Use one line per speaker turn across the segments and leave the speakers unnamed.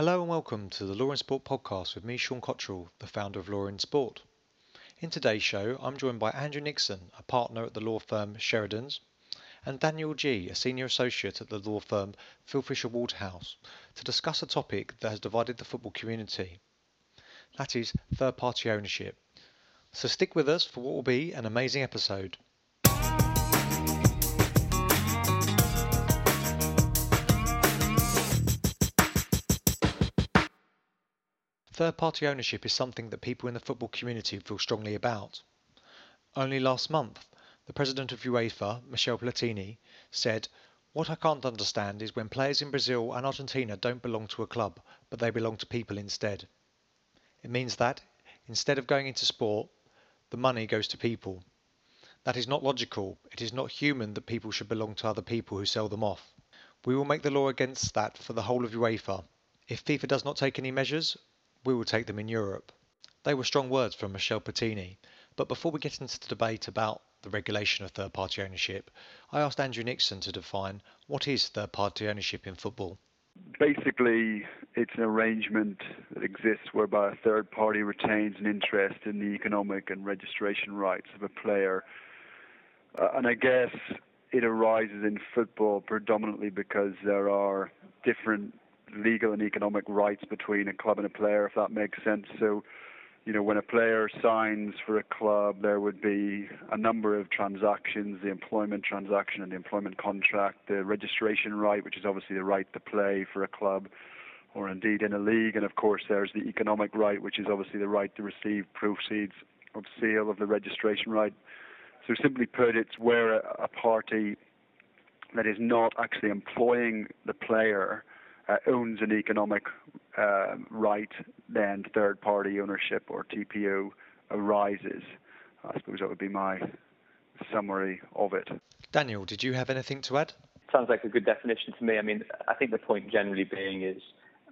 Hello and welcome to the Law in Sport podcast with me, Sean Cottrell, the founder of Law in Sport. In today's show, I'm joined by Andrew Nixon, a partner at the law firm Sheridan's, and Daniel Geey, a senior associate at the law firm Field Fisher Waterhouse, to discuss a topic that has divided the football community. That is third party ownership. So stick with us for what will be an amazing episode. Third party ownership is something that people in the football community feel strongly about. Only last month, the president of UEFA, Michel Platini, said, What I can't understand is when players in Brazil and Argentina don't belong to a club, but they belong to people instead. It means that, instead of going into sport, the money goes to people. That is not logical. It is not human that people should belong to other people who sell them off. We will make the law against that for the whole of UEFA. If FIFA does not take any measures, we will take them in Europe. They were strong words from Michel Platini, but before we get into the debate about the regulation of third party ownership, I asked Andrew Nixon to define what is third party ownership in football.
Basically, it's an arrangement that exists whereby a third party retains an interest in the economic and registration rights of a player. Uh, and I guess it arises in football predominantly because there are different legal and economic rights between a club and a player, if that makes sense. So, you know, when a player signs for a club, there would be a number of transactions, the employment transaction and the employment contract, the registration right, which is obviously the right to play for a club or indeed in a league, and of course there's the economic right, which is obviously the right to receive proceeds of sale of the registration right. So simply put, it's where a, a party that is not actually employing the player uh, owns an economic uh, right, then third party ownership or TPO arises. I suppose that would be my summary of it.
Daniel, did you have anything to add?
Sounds like a good definition to me. I mean, I think the point generally being is,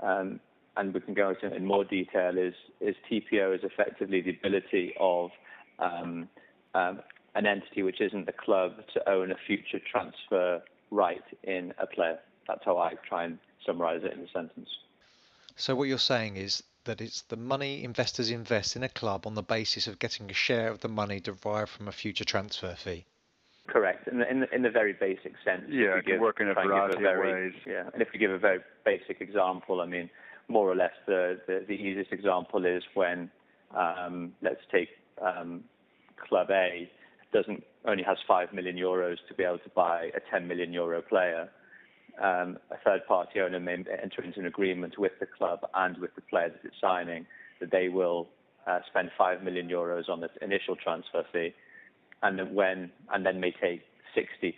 um, and we can go into it in more detail, is, is TPO is effectively the ability of um, um, an entity which isn't the club to own a future transfer right in a player. That's how I try and summarize it in a sentence.
So what you're saying is that it's the money investors invest in a club on the basis of getting a share of the money derived from a future transfer fee.
Correct, in the, in the, in the very basic sense.
Yeah, it can work in a variety a very, of ways.
Yeah, and if we give a very basic example, I mean, more or less the, the, the easiest example is when, um, let's take um, Club A doesn't only has five million euros to be able to buy a 10 million euro player um, a third party owner may enter into an agreement with the club and with the player that it's signing that they will uh, spend 5 million euros on the initial transfer fee and then when and then may take 60%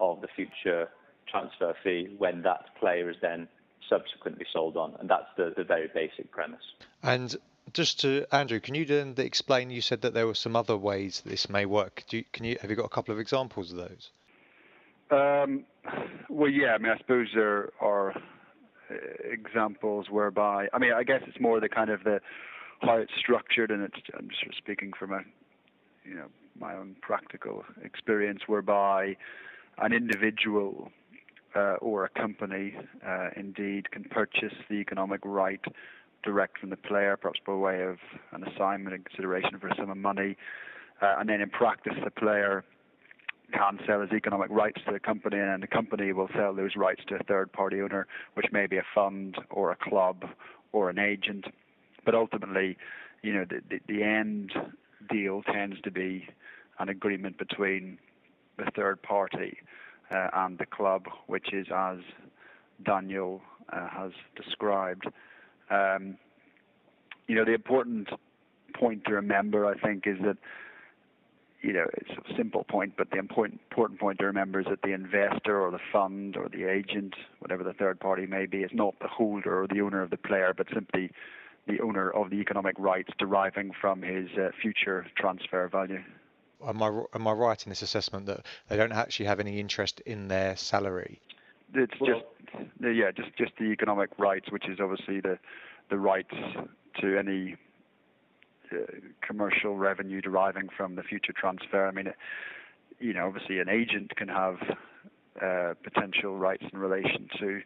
of the future transfer fee when that player is then subsequently sold on and that's the, the very basic premise
and just to Andrew, can you then explain? You said that there were some other ways this may work. You, can you have you got a couple of examples of those?
Um, well, yeah. I mean, I suppose there are uh, examples whereby, I mean, I guess it's more the kind of the how it's structured, and it's I'm just speaking from a, you know, my own practical experience, whereby an individual uh, or a company uh, indeed can purchase the economic right direct from the player, perhaps by way of an assignment in consideration for a sum of money, uh, and then in practice the player can sell his economic rights to the company, and the company will sell those rights to a third party owner, which may be a fund or a club or an agent. But ultimately, you know, the, the, the end deal tends to be an agreement between the third party uh, and the club, which is as Daniel uh, has described. Um, you know, the important point to remember, I think, is that you know, it's a simple point, but the important important point to remember is that the investor or the fund or the agent, whatever the third party may be, is not the holder or the owner of the player, but simply the owner of the economic rights deriving from his uh, future transfer value.
Am I am I right in this assessment that they don't actually have any interest in their salary?
It's well, just yeah, just just the economic rights, which is obviously the the rights to any commercial revenue deriving from the future transfer. I mean, it, you know, obviously an agent can have uh, potential rights in relation to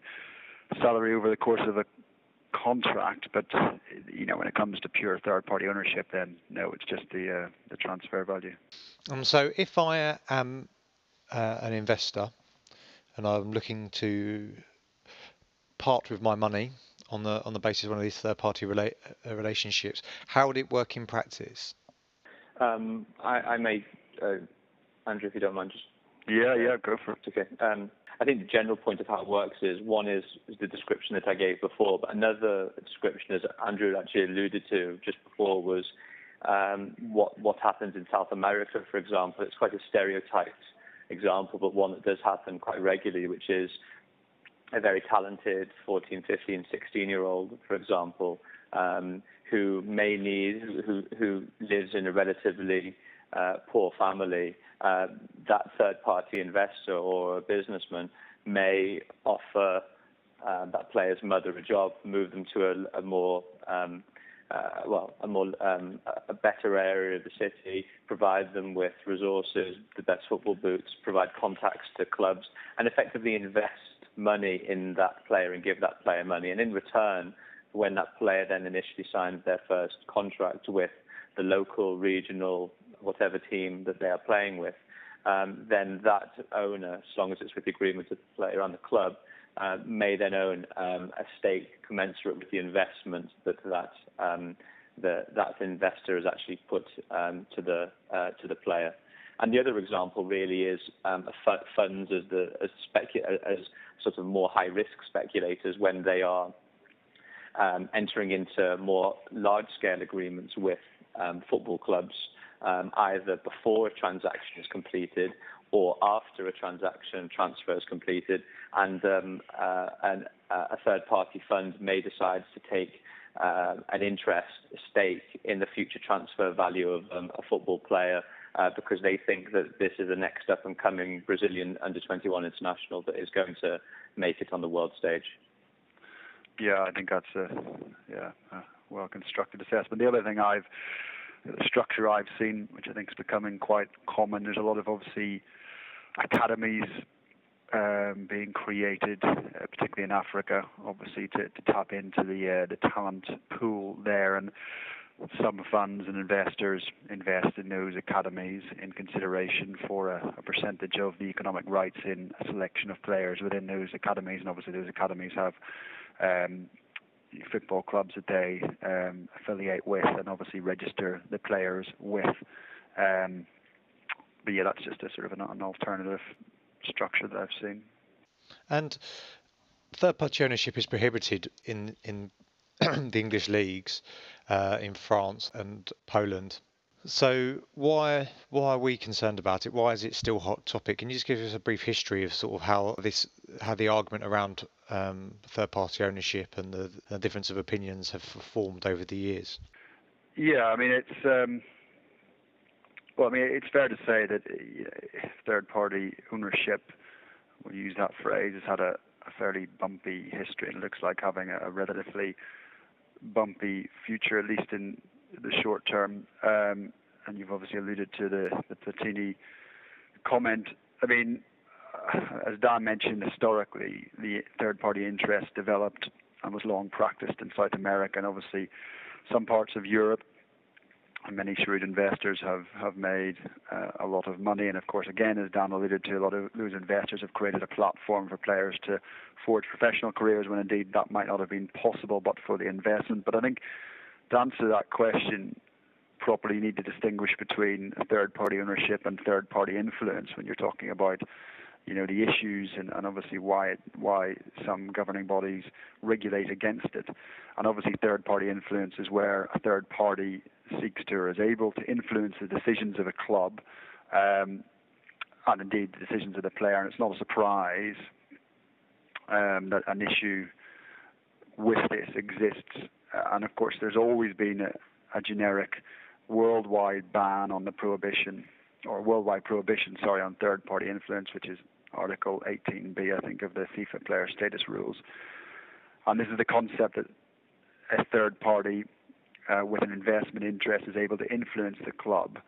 salary over the course of a contract. But you know, when it comes to pure third-party ownership, then no, it's just the uh, the transfer value.
Um, so if I am uh, an investor and I'm looking to part with my money on the on the basis of one of these third-party rela- uh, relationships, how would it work in practice?
Um, I, I may, uh, Andrew, if you don't mind, just
yeah, yeah, go for it.
Okay. Um, I think the general point of how it works is one is, is the description that I gave before, but another description, as Andrew actually alluded to just before, was um, what what happens in South America, for example. It's quite a stereotyped example, but one that does happen quite regularly, which is a very talented 14, 15, 16 year old, for example, um, who may need, who, who lives in a relatively uh, poor family, uh, that third party investor or a businessman may offer uh, that player's mother a job, move them to a, a more um, uh, well, a more um, a better area of the city, provide them with resources, the best football boots, provide contacts to clubs, and effectively invest money in that player and give that player money. And in return, when that player then initially signs their first contract with the local, regional, whatever team that they are playing with, um, then that owner, as long as it's with the agreement of the player and the club, uh, may then own um, a stake commensurate with the investment that that um, the, that investor has actually put um, to the uh, to the player. And the other example really is um, funds as the as, specu- as sort of more high risk speculators when they are um, entering into more large scale agreements with um, football clubs, um, either before a transaction is completed or after a transaction transfer is completed, and, um, uh, uh, a third party fund may decide to take uh, an interest, stake in the future transfer value of um, a football player uh, because they think that this is the next up and coming Brazilian under 21 international that is going to make it on the world stage.
Yeah, I think that's a yeah a well constructed assessment. The other thing I've the structure I've seen, which I think is becoming quite common, there's a lot of obviously academies um, being created, uh, particularly in Africa, obviously to, to tap into the uh, the talent pool there and some funds and investors invest in those academies in consideration for a, a, percentage of the economic rights in a selection of players within those academies. And obviously, those academies have um, football clubs that they um, affiliate with and obviously register the players with. Um, but yeah, that's just a sort of an, an alternative structure that I've seen.
And third party ownership is prohibited in in the English leagues uh, in France and Poland. So why why are we concerned about it? Why is it still a hot topic? Can you just give us a brief history of sort of how this how the argument around um, third party ownership and the, the, difference of opinions have formed over the years?
Yeah, I mean it's um, well, I mean it's fair to say that third party ownership, we'll use that phrase, has had a, a fairly bumpy history and looks like having a relatively bumpy future, at least in the short term. Um, and you've obviously alluded to the, the Platini comment. I mean, as Dan mentioned, historically, the third party interest developed and was long practiced in South America and obviously some parts of Europe many shrewd investors have have made uh, a lot of money, and of course, again, as Dan alluded to, a lot of those investors have created a platform for players to forge professional careers when indeed that might not have been possible but for the investment. But I think to answer that question properly, you need to distinguish between third-party ownership and third-party influence when you're talking about you know the issues and, and obviously why it, why some governing bodies regulate against it, and obviously third party influence is where a third party seeks to or is able to influence the decisions of a club, um, and indeed the decisions of the player. And it's not a surprise um, that an issue with this exists. Uh, and of course, there's always been a, a generic worldwide ban on the prohibition, or worldwide prohibition, sorry, on third-party influence, which is Article 18bis, I think, of the FIFA player status rules. And this is the concept that a third party uh, with an investment interest is able to influence the club.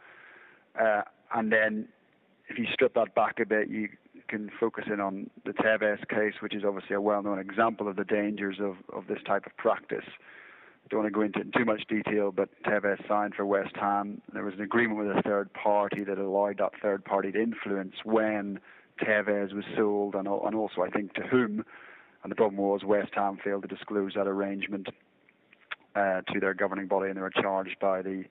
Uh, and then if you strip that back a bit, you can focus in on the Tevez case, which is obviously a well-known example of the dangers of, of this type of practice. I don't want to go into too much detail, but Tevez signed for West Ham. There was an agreement with a third party that allowed that third party to influence when Tevez was sold and, and also, I think, to whom. And the problem was West Ham failed to disclose that arrangement uh, to their governing body, and they were charged by the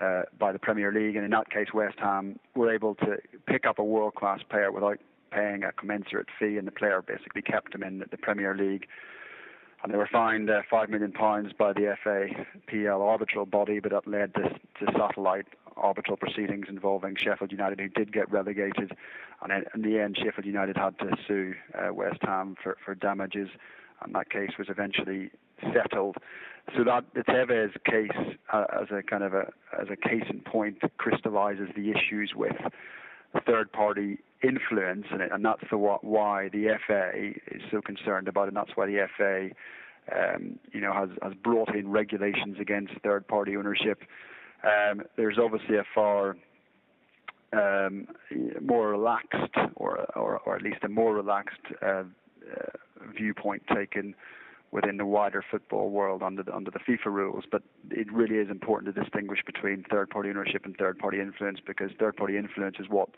uh, by the Premier League. And in that case, West Ham were able to pick up a world-class player without paying a commensurate fee, and the player basically kept him in the Premier League. And they were fined uh, five million pounds by the FAPL arbitral body, but that led to, to satellite arbitral proceedings involving Sheffield United, who did get relegated. And in, the end, Sheffield United had to sue uh, West Ham for, for damages, and that case was eventually settled. So that the Tevez case, uh, as a kind of a as a case in point, crystallises the issues with third-party influence, and, that's the why the FA is so concerned about it. And that's why the FA, um, you know, has has brought in regulations against third-party ownership. Um, there's obviously a far um, more relaxed, or, or or at least a more relaxed uh, uh, viewpoint taken within the wider football world under the, under the FIFA rules. But it really is important to distinguish between third-party ownership and third-party influence because third-party influence is what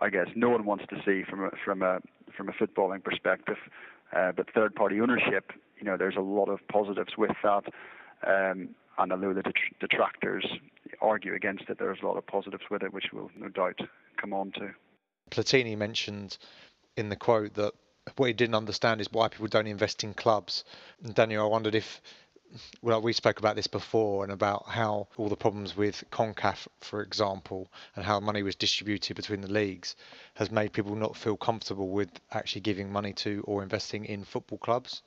I guess no one wants to see from a from a from a footballing perspective. Uh, but third-party ownership, you know, there's a lot of positives with that. Um, and although the detractors argue against it, there's a lot of positives with it, which we'll no doubt come on to.
Platini mentioned in the quote that what he didn't understand is why people don't invest in clubs. And Daniel, I wondered if, well, we spoke about this before and about how all the problems with CONCACAF, for example, and how money was distributed between the leagues has made people not feel comfortable with actually giving money to or investing in football clubs.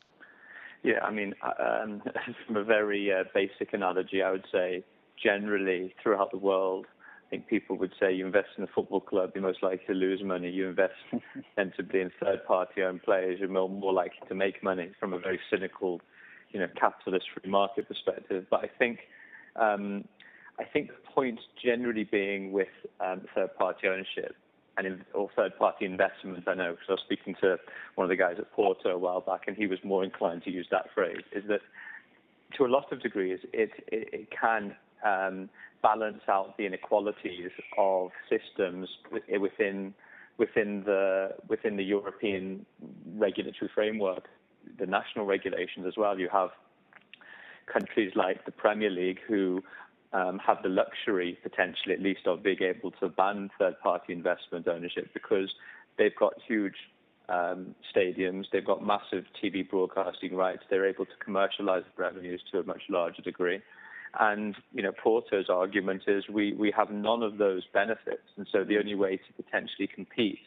Yeah, I mean, uh, um, from a very uh, basic analogy, I would say generally throughout the world, I think people would say you invest in a football club, you're most likely to lose money. You invest sensibly in third-party owned players, you're more, more likely to make money from a very cynical, you know, capitalist free market perspective. But I think, um, I think the point generally being with um, third-party ownership and in, or third-party investment, I know because I was speaking to one of the guys at Porto a while back, and he was more inclined to use that phrase. Is that to a lot of degrees, it, it, it can um, balance out the inequalities of systems within within the within the European regulatory framework, the national regulations as well. You have countries like the Premier League who um, have the luxury, potentially at least, of being able to ban third-party investment ownership because they've got huge um, stadiums, they've got massive TV broadcasting rights, they're able to commercialize the revenues to a much larger degree. And you know, Porto's argument is we, we have none of those benefits, and so the only way to potentially compete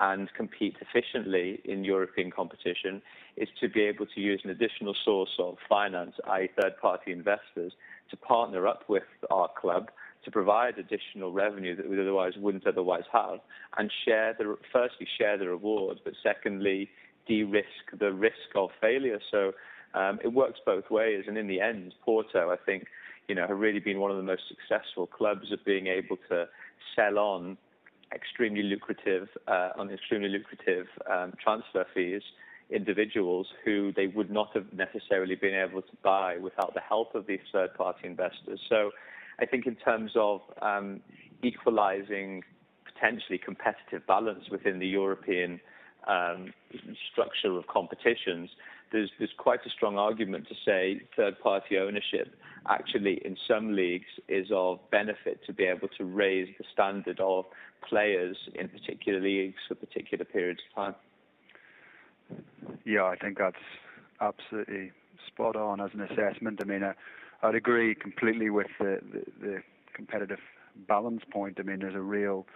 and compete efficiently in European competition is to be able to use an additional source of finance, i.e., third-party investors, to partner up with our club to provide additional revenue that we otherwise wouldn't otherwise have, and share the firstly share the rewards, but secondly de-risk the risk of failure. So um, it works both ways, and in the end, Porto, I think, you know, have really been one of the most successful clubs of being able to sell on extremely lucrative, uh, on extremely lucrative um, transfer fees individuals who they would not have necessarily been able to buy without the help of these third-party investors. So, I think in terms of um, equalizing potentially competitive balance within the European um, structure of competitions, there's, there's quite a strong argument to say third-party ownership actually in some leagues is of benefit to be able to raise the standard of players in particular leagues for particular periods of time.
Yeah, I think that's absolutely spot on as an assessment. I mean, I, I'd agree completely with the, the, the competitive balance point. I mean, there's a real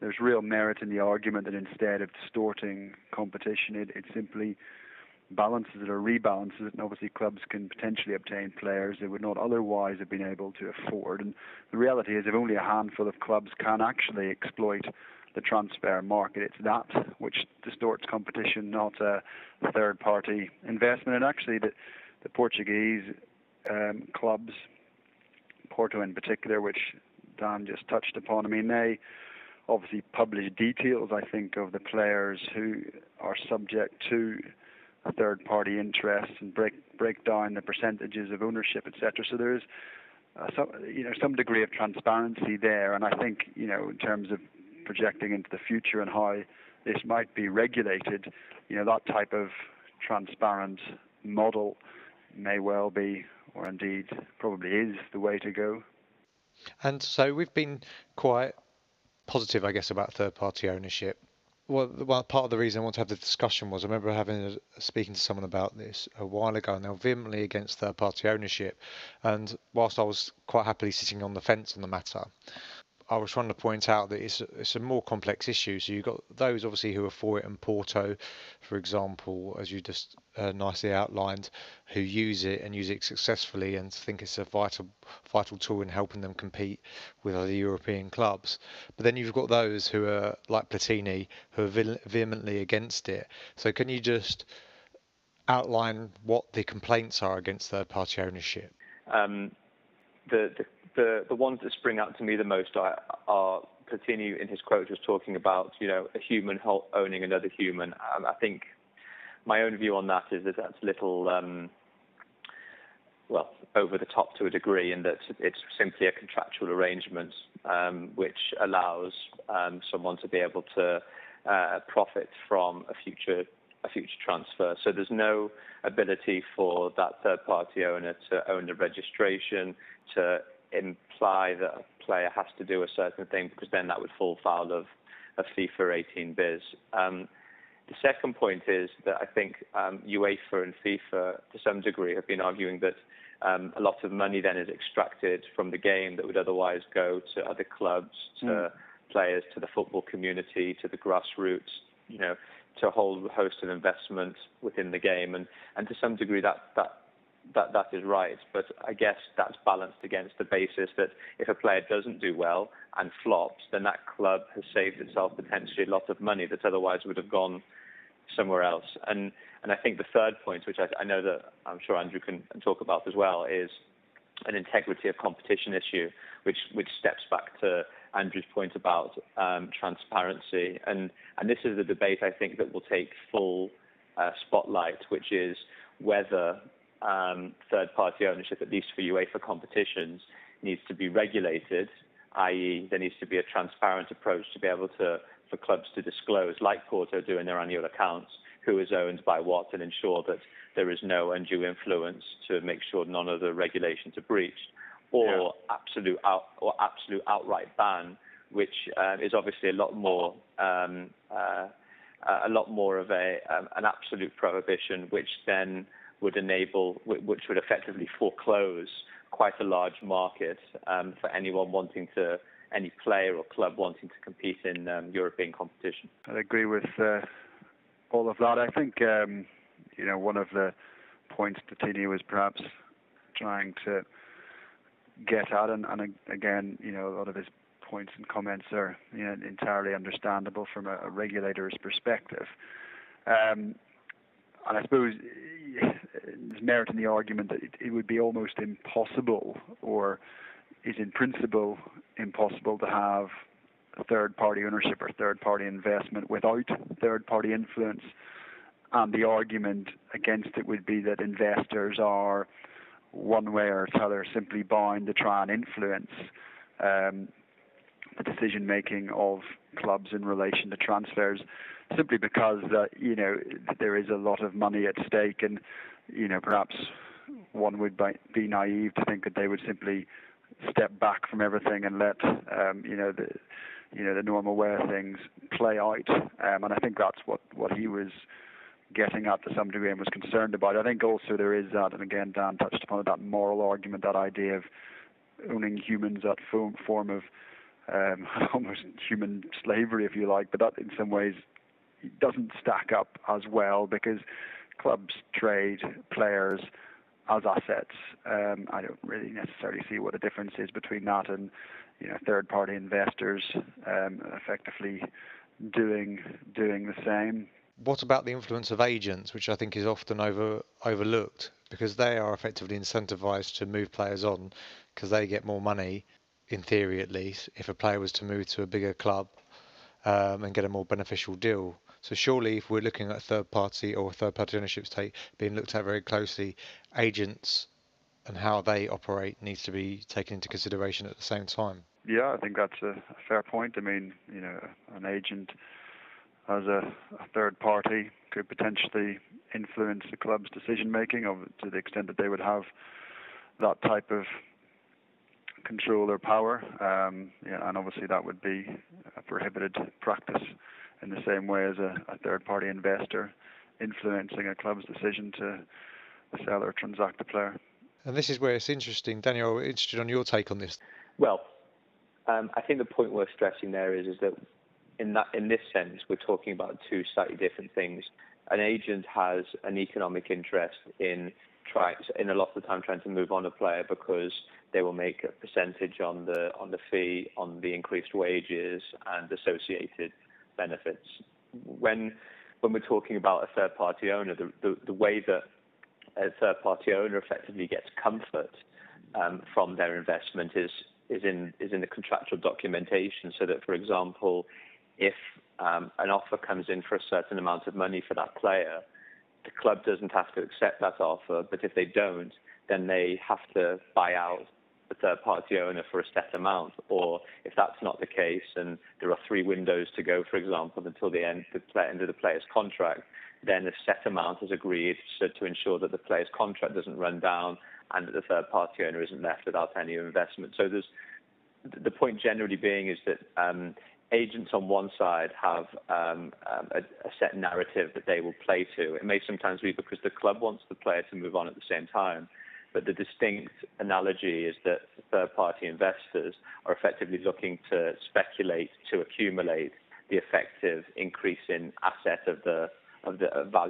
there's real merit in the argument that instead of distorting competition, it, it simply balances it or rebalances it, and obviously clubs can potentially obtain players they would not otherwise have been able to afford. And the reality is, if only a handful of clubs can actually exploit the transfer market, it's that which distorts competition, not a third-party investment. And actually, the, the Portuguese um, clubs, Porto in particular, which Dan just touched upon, I mean, they obviously publish details. I think of the players who are subject to third party interest and break break down the percentages of ownership, etc. So there is uh, some you know some degree of transparency there, and I think you know in terms of projecting into the future and how this might be regulated, you know that type of transparent model may well be, or indeed probably is, the way to go.
And so we've been quite positive, I guess, about third-party ownership. Well, well, part of the reason I want to have the discussion was I remember having a, speaking to someone about this a while ago, and they were vehemently against third-party ownership. And whilst I was quite happily sitting on the fence on the matter, I was trying to point out that it's it's a more complex issue. So you've got those obviously who are for it, and Porto, for example, as you just uh, nicely outlined, who use it and use it successfully and think it's a vital vital tool in helping them compete with other European clubs. But then you've got those who are like Platini, who are vehemently against it. So can you just outline what the complaints are against third-party ownership? Um,
the, the the the ones that spring out to me the most are, are Platini in his quote was talking about you know a human owning another human. Um, I think my own view on that is that that's a little um, well over the top to a degree, and that it's simply a contractual arrangement um, which allows um, someone to be able to uh, profit from a future a future transfer. So there's no ability for that third party owner to own the registration, to imply that a player has to do a certain thing because then that would fall foul of, of FIFA 18bis. Um, the second point is that I think um, UEFA and FIFA, to some degree, have been arguing that um, a lot of money then is extracted from the game that would otherwise go to other clubs, to mm. players, to the football community, to the grassroots, you know, to a whole host of investment within the game. And, and to some degree, that, that that that is right. But I guess that's balanced against the basis that if a player doesn't do well and flops, then that club has saved itself potentially a lot of money that otherwise would have gone somewhere else. And and I think the third point, which I, I know that I'm sure Andrew can talk about as well, is an integrity of competition issue, which which steps back to Andrew's point about um, transparency. And and this is the debate I think that will take full uh, spotlight, which is whether um, third-party ownership, at least for UEFA competitions, needs to be regulated, i.e., there needs to be a transparent approach to be able to for clubs to disclose, like Porto do in their annual accounts, who is owned by what, and ensure that there is no undue influence to make sure none of the regulations are breached, or yeah. absolute out, or absolute outright ban, which uh, is obviously a lot more. Um, uh, a lot more of a um, an absolute prohibition, which then would enable, which would effectively foreclose quite a large market um, for anyone wanting to, any player or club wanting to compete in um, European competition.
I agree with uh, all of that. I think um, you know one of the points Platini was perhaps trying to get at, and, and again, you know, a lot of his points and comments are you know, entirely understandable from a, a regulator's perspective. Um, and I suppose there's merit in the argument that it, it would be almost impossible, or is in principle impossible, to have third party ownership or third party investment without third party influence. And the argument against it would be that investors are one way or another simply bound to try and influence um, the decision making of clubs in relation to transfers simply because uh, you know there is a lot of money at stake, and you know perhaps one would be naive to think that they would simply step back from everything and let um, you know the you know the normal way of things play out. Um, and I think that's what what he was getting at to some degree and was concerned about. I think also there is that, and again Dan touched upon it, that moral argument, that idea of owning humans, that form of um, almost human slavery, if you like, but that in some ways doesn't stack up as well because clubs trade players as assets. Um, I don't really necessarily see what the difference is between that and you know third-party investors um, effectively doing doing the same.
What about the influence of agents, which I think is often over overlooked because they are effectively incentivized to move players on because they get more money, in theory at least, if a player was to move to a bigger club um, and get a more beneficial deal. So surely, if we're looking at third party or third party ownership take being looked at very closely, agents and how they operate needs to be taken into consideration at the same time.
Yeah, I think that's a fair point. I mean, you know, an agent as a, a third party could potentially influence the club's decision making to the extent that they would have that type of control or power. Um, yeah, and obviously that would be a prohibited practice in the same way as a, a third party investor influencing a club's decision to sell or transact a player.
And this is where it's interesting. Daniel, I'm interested on your take on this.
Well, um, I think the point worth stressing there is, is that in that in this sense, we're talking about two slightly different things. An agent has an economic interest in trying, in a lot of the time, trying to move on a player because they will make a percentage on the on the fee, on the increased wages and associated benefits. When when we're talking about a third party owner, the, the, the way that a third party owner effectively gets comfort um, from their investment is is in is in the contractual documentation. So that, for example, if um, an offer comes in for a certain amount of money for that player, the club doesn't have to accept that offer. But if they don't, then they have to buy out the third party owner for a set amount. Or if that's not the case, and there are three windows to go, for example, until the end, the end of the player's contract, then a set amount is agreed so to ensure that the player's contract doesn't run down and that the third party owner isn't left without any investment. So there's the point generally being is that um, agents on one side have um, um, a, a, set narrative that they will play to. It may sometimes be because the club wants the player to move on at the same time. But the distinct analogy is that third party investors are effectively looking to speculate to accumulate the effective increase in asset of the of the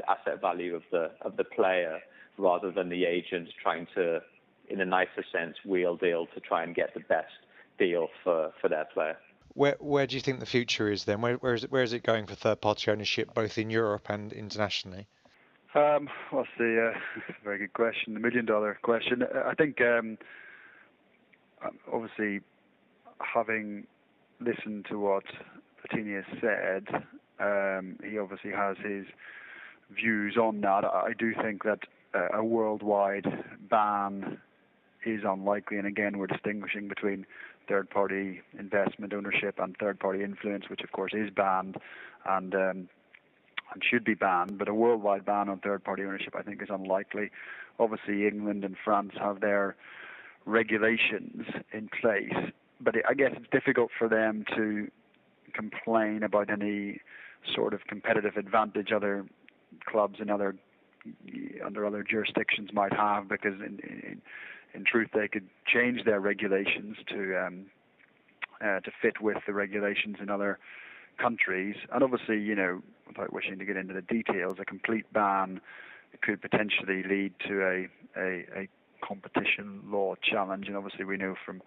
asset value of the of the player rather than the agent trying to, in a nicer sense, wheel deal to try and get the best deal for, for their player.
Where where do you think the future is then? Where where is it where is it going for third party ownership both in Europe and internationally?
Um, that's the uh, very good question, the million dollar question. I think um, obviously having listened to what Platini has said, um, he obviously has his views on that. I do think that a worldwide ban is unlikely. And again, we're distinguishing between third party investment ownership and third party influence, which of course is banned and um, and should be banned. But a worldwide ban on third party ownership, I think, is unlikely. Obviously, England and France have their regulations in place, but I guess it's difficult for them to complain about any sort of competitive advantage other clubs and other under other jurisdictions might have, because in, in, in truth they could change their regulations to um, uh, to fit with the regulations in other countries. And obviously, you know, without wishing to get into the details, a complete ban could potentially lead to a, a, a competition law challenge. And obviously, we know from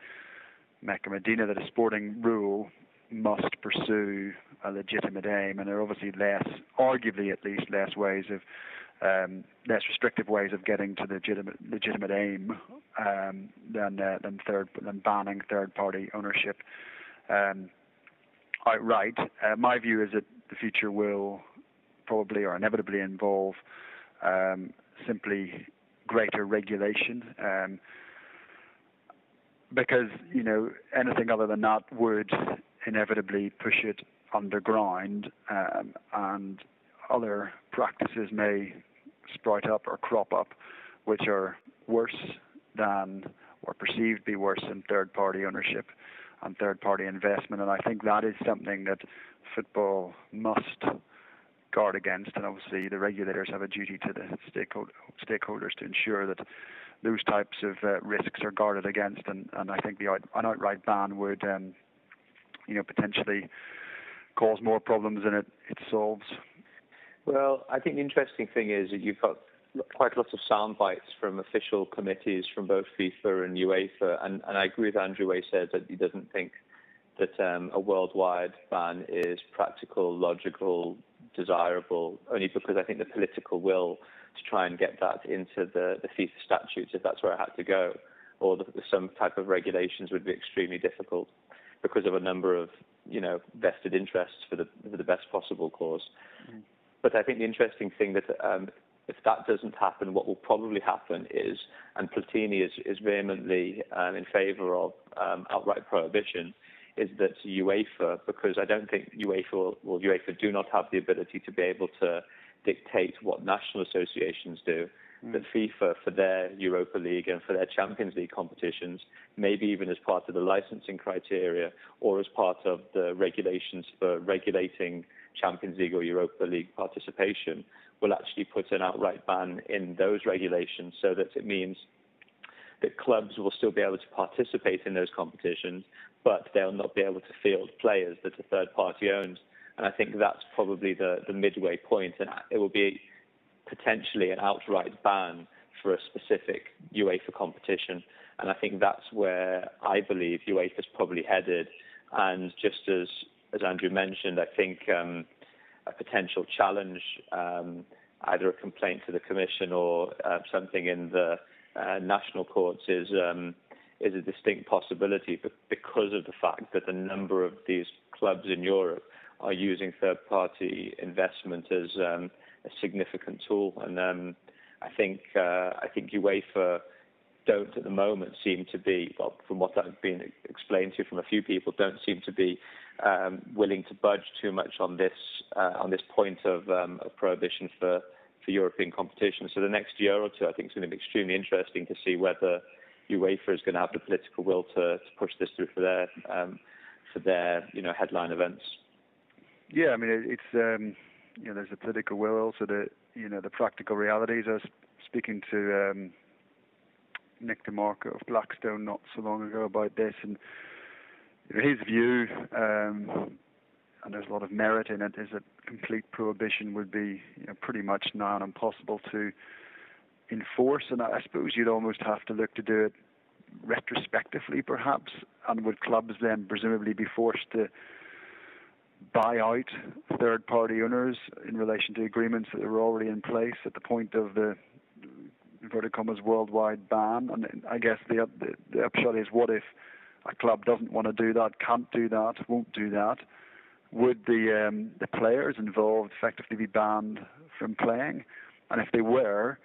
Meca-Medina that a sporting rule must pursue a legitimate aim, and there are obviously less, arguably at least, less ways of um, less restrictive ways of getting to the legitimate legitimate aim um, than uh, than third than banning third party ownership um, outright. Uh, my view is that the future will probably or inevitably involve um, simply greater regulation. Um, because you know anything other than that would inevitably push it underground, um, and other practices may sprout up or crop up, which are worse than or perceived to be worse than third party ownership and third party investment. And I think that is something that football must guard against. And obviously, the regulators have a duty to the stakeholders to ensure that those types of uh, risks are guarded against. And, and I think the out, an outright ban would, um, you know, potentially cause more problems than it, it solves.
Well, I think the interesting thing is that you've got quite lots of sound bites from official committees from both FIFA and UEFA, and, and I agree with Andrew Way said that he doesn't think that um, a worldwide ban is practical, logical, desirable, only because I think the political will to try and get that into the, the FIFA statutes, if that's where it had to go, or the, some type of regulations would be extremely difficult. because of a number of you know vested interests for the for the best possible cause. Mm. But I think the interesting thing that um, if that doesn't happen, what will probably happen is, and Platini is, is vehemently um, in favour of um, outright prohibition, is that UEFA, because I don't think UEFA or UEFA do not have the ability to be able to dictate what national associations do, mm. that FIFA for their Europa League and for their Champions League competitions, maybe even as part of the licensing criteria or as part of the regulations for regulating Champions League or Europa League participation, will actually put an outright ban in those regulations so that it means that clubs will still be able to participate in those competitions, but they'll not be able to field players that a third party owns. And I think that's probably the, the midway point, and it will be potentially an outright ban for a specific UEFA competition. And I think that's where I believe UEFA is probably headed. And just as as Andrew mentioned, I think um, a potential challenge, um, either a complaint to the Commission or uh, something in the uh, national courts, is um, is a distinct possibility because of the fact that a number of these clubs in Europe are using third-party investment as um, a significant tool, and um, I think uh, I think UEFA don't at the moment seem to be, well, from what I've been explained to from a few people, don't seem to be um, willing to budge too much on this uh, on this point of, um, of prohibition for for European competition. So the next year or two, I think, is going to be extremely interesting to see whether UEFA is going to have the political will to, to push this through for their um, for their you know headline events.
Yeah, I mean it's um, you know there's a political will, also the you know the practical realities. I was speaking to um, Nick De Marco of Blackstone not so long ago about this, and his view, um, and there's a lot of merit in it, is that complete prohibition would be you know, pretty much non impossible to enforce, and I suppose you'd almost have to look to do it retrospectively, perhaps, and would clubs then presumably be forced to buy out third-party owners in relation to agreements that were already in place at the point of the inverted commas worldwide ban? And I guess the, the, the upshot is, what if a club doesn't want to do that, can't do that, won't do that, would the um, the players involved effectively be banned from playing? And if they were,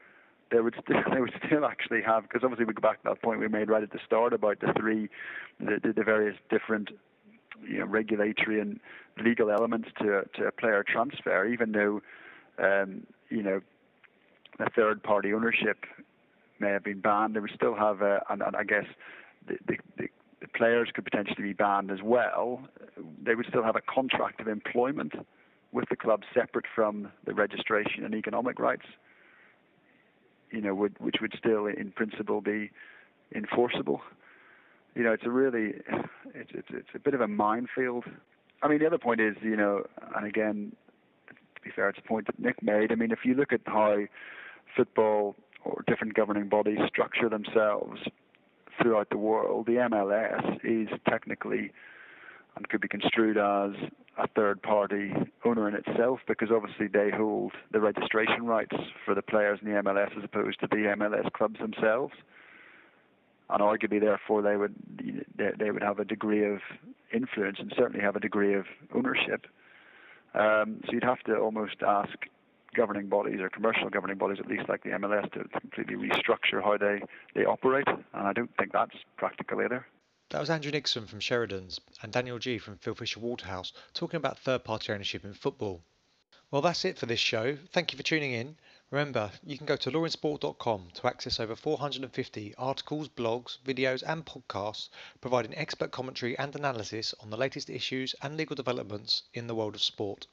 they would still they would still actually have because obviously we go back to that point we made right at the start about the three the, the, the various different you know regulatory and legal elements to to a player transfer. Even though um, you know a third party ownership may have been banned, they would still have a, and, and I guess the, the, the the players could potentially be banned as well, they would still have a contract of employment with the club separate from the registration and economic rights. You know, would, which would still, in principle, be enforceable. You know, it's a really, it's, it's it's a bit of a minefield. I mean, the other point is, you know, and again, to be fair, it's a point that Nick made. I mean, if you look at how football or different governing bodies structure themselves throughout the world, the MLS is technically and could be construed as a third party owner in itself because obviously they hold the registration rights for the players in the MLS as opposed to the MLS clubs themselves. And arguably, therefore, they would they would have a degree of influence and certainly have a degree of ownership. Um, so you'd have to almost ask governing bodies or commercial governing bodies, at least like the MLS, to completely restructure how they, they operate. And I don't think that's practical either.
That was Andrew Nixon from Sheridan's and Daniel Geey from Field Fisher Waterhouse talking about third party ownership in football. Well, that's it for this show. Thank you for tuning in. Remember, you can go to lawinsport.com to access over 450 articles, blogs, videos, and podcasts providing expert commentary and analysis on the latest issues and legal developments in the world of sport.